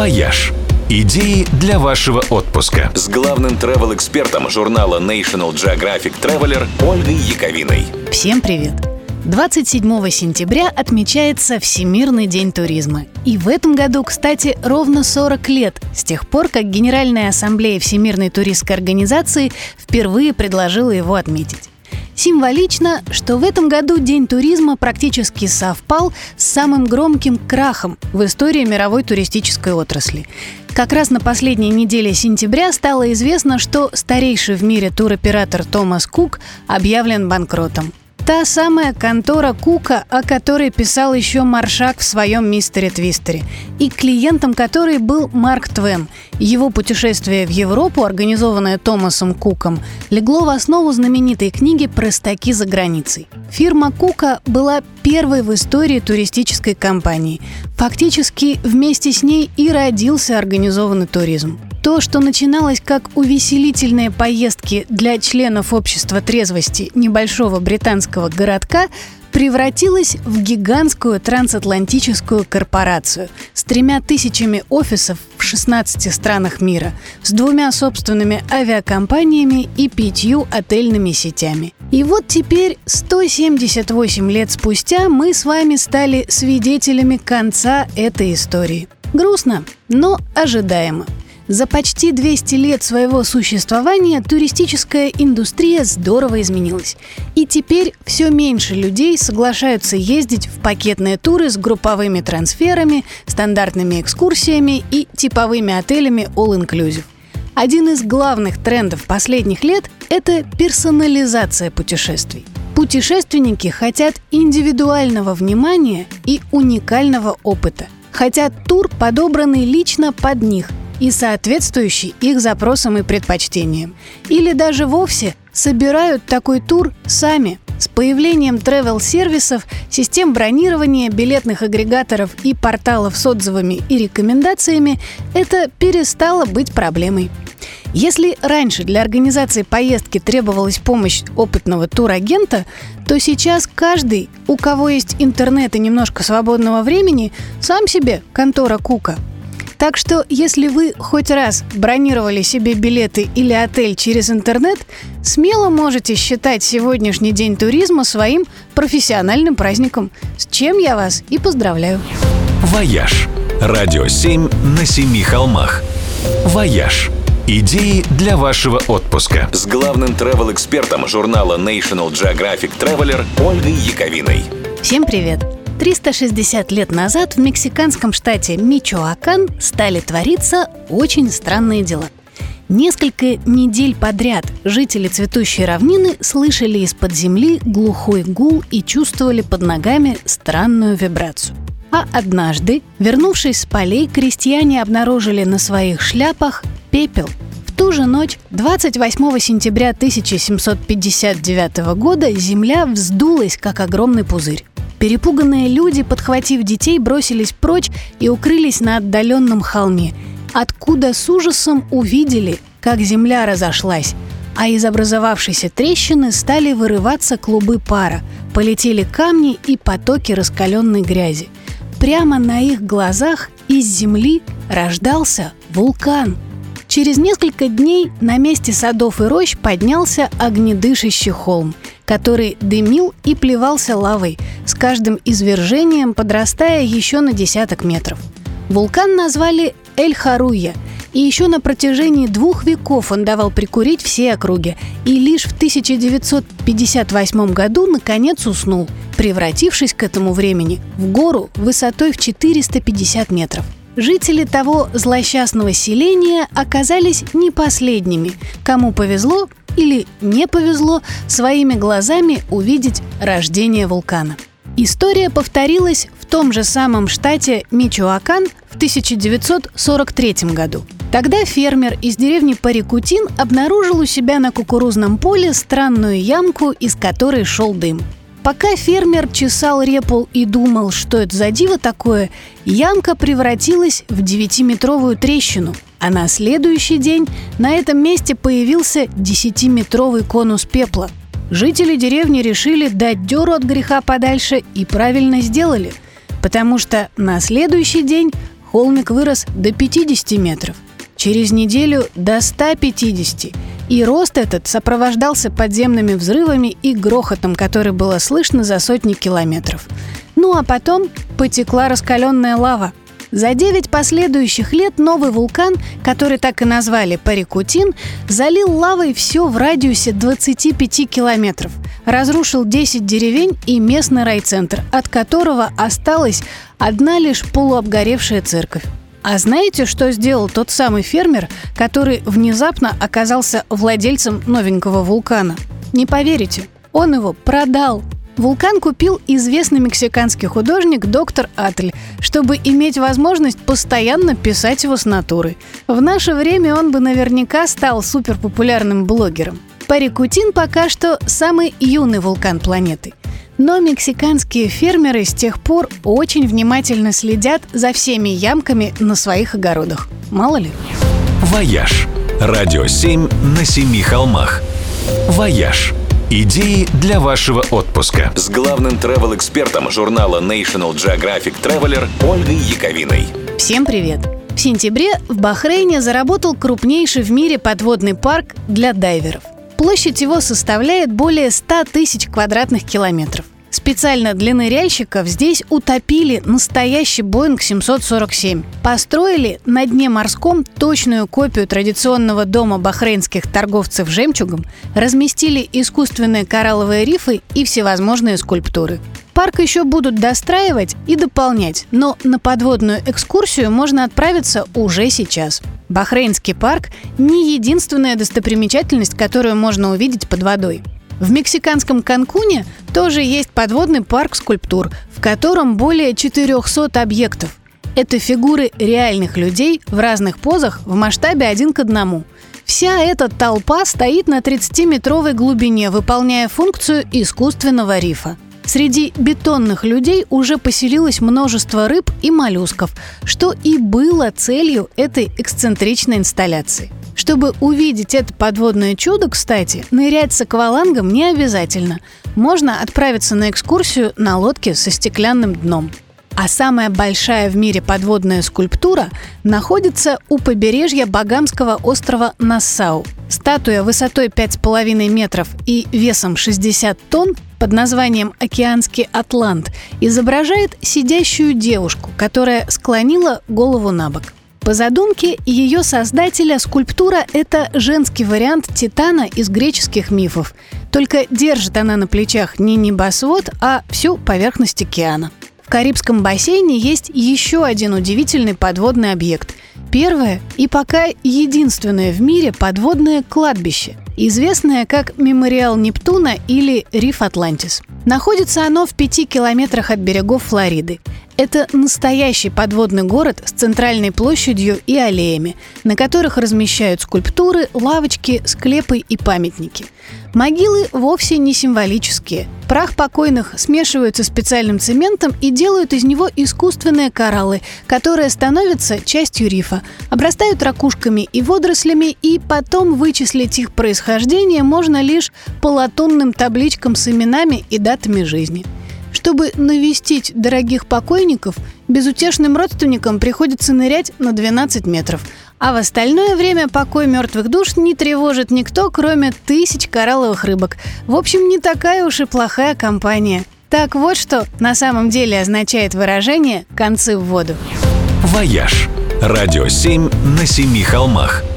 «Вояж». Идеи для вашего отпуска. С главным travel-экспертом журнала National Geographic Traveler Ольгой Яковиной. Всем привет! 27 сентября отмечается Всемирный день туризма. И в этом году, кстати, ровно 40 лет с тех пор, как Генеральная ассамблея Всемирной туристской организации впервые предложила его отметить. Символично, что в этом году День туризма практически совпал с самым громким крахом в истории мировой туристической отрасли. Как раз на последней неделе сентября стало известно, что старейший в мире туроператор Томас Кук объявлен банкротом. Та самая контора Кука, о которой писал еще Маршак в своем «Мистере Твистере», и клиентом которой был Марк Твен. Его путешествие в Европу, организованное Томасом Куком, легло в основу знаменитой книги «Простаки за границей». Фирма Кука была первой в истории туристической компании. Фактически вместе с ней и родился организованный туризм. То, что начиналось как увеселительные поездки для членов общества трезвости небольшого британского городка, превратилось в гигантскую трансатлантическую корпорацию с тремя тысячами офисов в 16 странах мира, с двумя собственными авиакомпаниями и пятью отельными сетями. И вот теперь, 178 лет спустя, мы с вами стали свидетелями конца этой истории. Грустно, но ожидаемо. За почти 200 лет своего существования туристическая индустрия здорово изменилась. И теперь все меньше людей соглашаются ездить в пакетные туры с групповыми трансферами, стандартными экскурсиями и типовыми отелями all-inclusive. Один из главных трендов последних лет – это персонализация путешествий. Путешественники хотят индивидуального внимания и уникального опыта. Хотят тур, подобранный лично под них, и соответствующий их запросам и предпочтениям. Или даже вовсе собирают такой тур сами. С появлением travel-сервисов, систем бронирования, билетных агрегаторов и порталов с отзывами и рекомендациями это перестало быть проблемой. Если раньше для организации поездки требовалась помощь опытного турагента, то сейчас каждый, у кого есть интернет и немножко свободного времени, сам себе контора Кука – так что, если вы хоть раз бронировали себе билеты или отель через интернет, смело можете считать сегодняшний день туризма своим профессиональным праздником, с чем я вас и поздравляю. «Вояж» – радио 7 на семи холмах. «Вояж» Идеи для вашего отпуска. С главным travel-экспертом журнала National Geographic Traveler Ольгой Яковиной. Всем привет! 360 лет назад в мексиканском штате Мичоакан стали твориться очень странные дела. Несколько недель подряд жители цветущей равнины слышали из-под земли глухой гул и чувствовали под ногами странную вибрацию. А однажды, вернувшись с полей, крестьяне обнаружили на своих шляпах пепел. В ту же ночь, 28 сентября 1759 года, земля вздулась, как огромный пузырь. Перепуганные люди, подхватив детей, бросились прочь и укрылись на отдаленном холме, откуда с ужасом увидели, как земля разошлась, а из образовавшейся трещины стали вырываться клубы пара, полетели камни и потоки раскаленной грязи. Прямо на их глазах из земли рождался вулкан. Через несколько дней на месте садов и рощ поднялся огнедышащий холм – который дымил и плевался лавой, с каждым извержением подрастая еще на десяток метров. Вулкан назвали Эль-Харуя, и еще на протяжении двух веков он давал прикурить все округи, и лишь в 1958 году наконец уснул, превратившись к этому времени в гору высотой в 450 метров. Жители того злосчастного селения оказались не последними. Кому повезло, или не повезло своими глазами увидеть рождение вулкана. История повторилась в том же самом штате Мичуакан в 1943 году. Тогда фермер из деревни Парикутин обнаружил у себя на кукурузном поле странную ямку, из которой шел дым. Пока фермер чесал репу и думал, что это за диво такое, ямка превратилась в 9-метровую трещину – а на следующий день на этом месте появился 10-метровый конус пепла. Жители деревни решили дать дёру от греха подальше и правильно сделали, потому что на следующий день холмик вырос до 50 метров, через неделю до 150, и рост этот сопровождался подземными взрывами и грохотом, который было слышно за сотни километров. Ну а потом потекла раскаленная лава. За 9 последующих лет новый вулкан, который так и назвали Парикутин, залил лавой все в радиусе 25 километров, разрушил 10 деревень и местный райцентр, от которого осталась одна лишь полуобгоревшая церковь. А знаете, что сделал тот самый фермер, который внезапно оказался владельцем новенького вулкана? Не поверите, он его продал. Вулкан купил известный мексиканский художник доктор Атль, чтобы иметь возможность постоянно писать его с натуры. В наше время он бы наверняка стал суперпопулярным блогером. Парикутин пока что самый юный вулкан планеты. Но мексиканские фермеры с тех пор очень внимательно следят за всеми ямками на своих огородах. Мало ли. «Вояж» – радио 7 на семи холмах. «Вояж» Идеи для вашего отпуска с главным travel-экспертом журнала National Geographic Traveler Ольгой Яковиной. Всем привет! В сентябре в Бахрейне заработал крупнейший в мире подводный парк для дайверов. Площадь его составляет более 100 тысяч квадратных километров. Специально для ныряльщиков здесь утопили настоящий Боинг 747. Построили на дне морском точную копию традиционного дома бахрейнских торговцев жемчугом, разместили искусственные коралловые рифы и всевозможные скульптуры. Парк еще будут достраивать и дополнять, но на подводную экскурсию можно отправиться уже сейчас. Бахрейнский парк – не единственная достопримечательность, которую можно увидеть под водой. В мексиканском Канкуне тоже есть подводный парк скульптур, в котором более 400 объектов. Это фигуры реальных людей в разных позах в масштабе один к одному. Вся эта толпа стоит на 30-метровой глубине, выполняя функцию искусственного рифа. Среди бетонных людей уже поселилось множество рыб и моллюсков, что и было целью этой эксцентричной инсталляции. Чтобы увидеть это подводное чудо, кстати, нырять с аквалангом не обязательно. Можно отправиться на экскурсию на лодке со стеклянным дном. А самая большая в мире подводная скульптура находится у побережья Багамского острова Нассау. Статуя высотой 5,5 метров и весом 60 тонн под названием «Океанский атлант» изображает сидящую девушку, которая склонила голову на бок. По задумке ее создателя скульптура – это женский вариант Титана из греческих мифов. Только держит она на плечах не небосвод, а всю поверхность океана. В Карибском бассейне есть еще один удивительный подводный объект. Первое и пока единственное в мире подводное кладбище, известное как Мемориал Нептуна или Риф Атлантис. Находится оно в пяти километрах от берегов Флориды. Это настоящий подводный город с центральной площадью и аллеями, на которых размещают скульптуры, лавочки, склепы и памятники. Могилы вовсе не символические. Прах покойных смешиваются специальным цементом и делают из него искусственные кораллы, которые становятся частью рифа, обрастают ракушками и водорослями, и потом вычислить их происхождение можно лишь по латунным табличкам с именами и датами жизни – чтобы навестить дорогих покойников, безутешным родственникам приходится нырять на 12 метров, а в остальное время покой мертвых душ не тревожит никто, кроме тысяч коралловых рыбок. В общем, не такая уж и плохая компания. Так вот что на самом деле означает выражение «концы в воду». «Вояж» – радио 7 на семи холмах –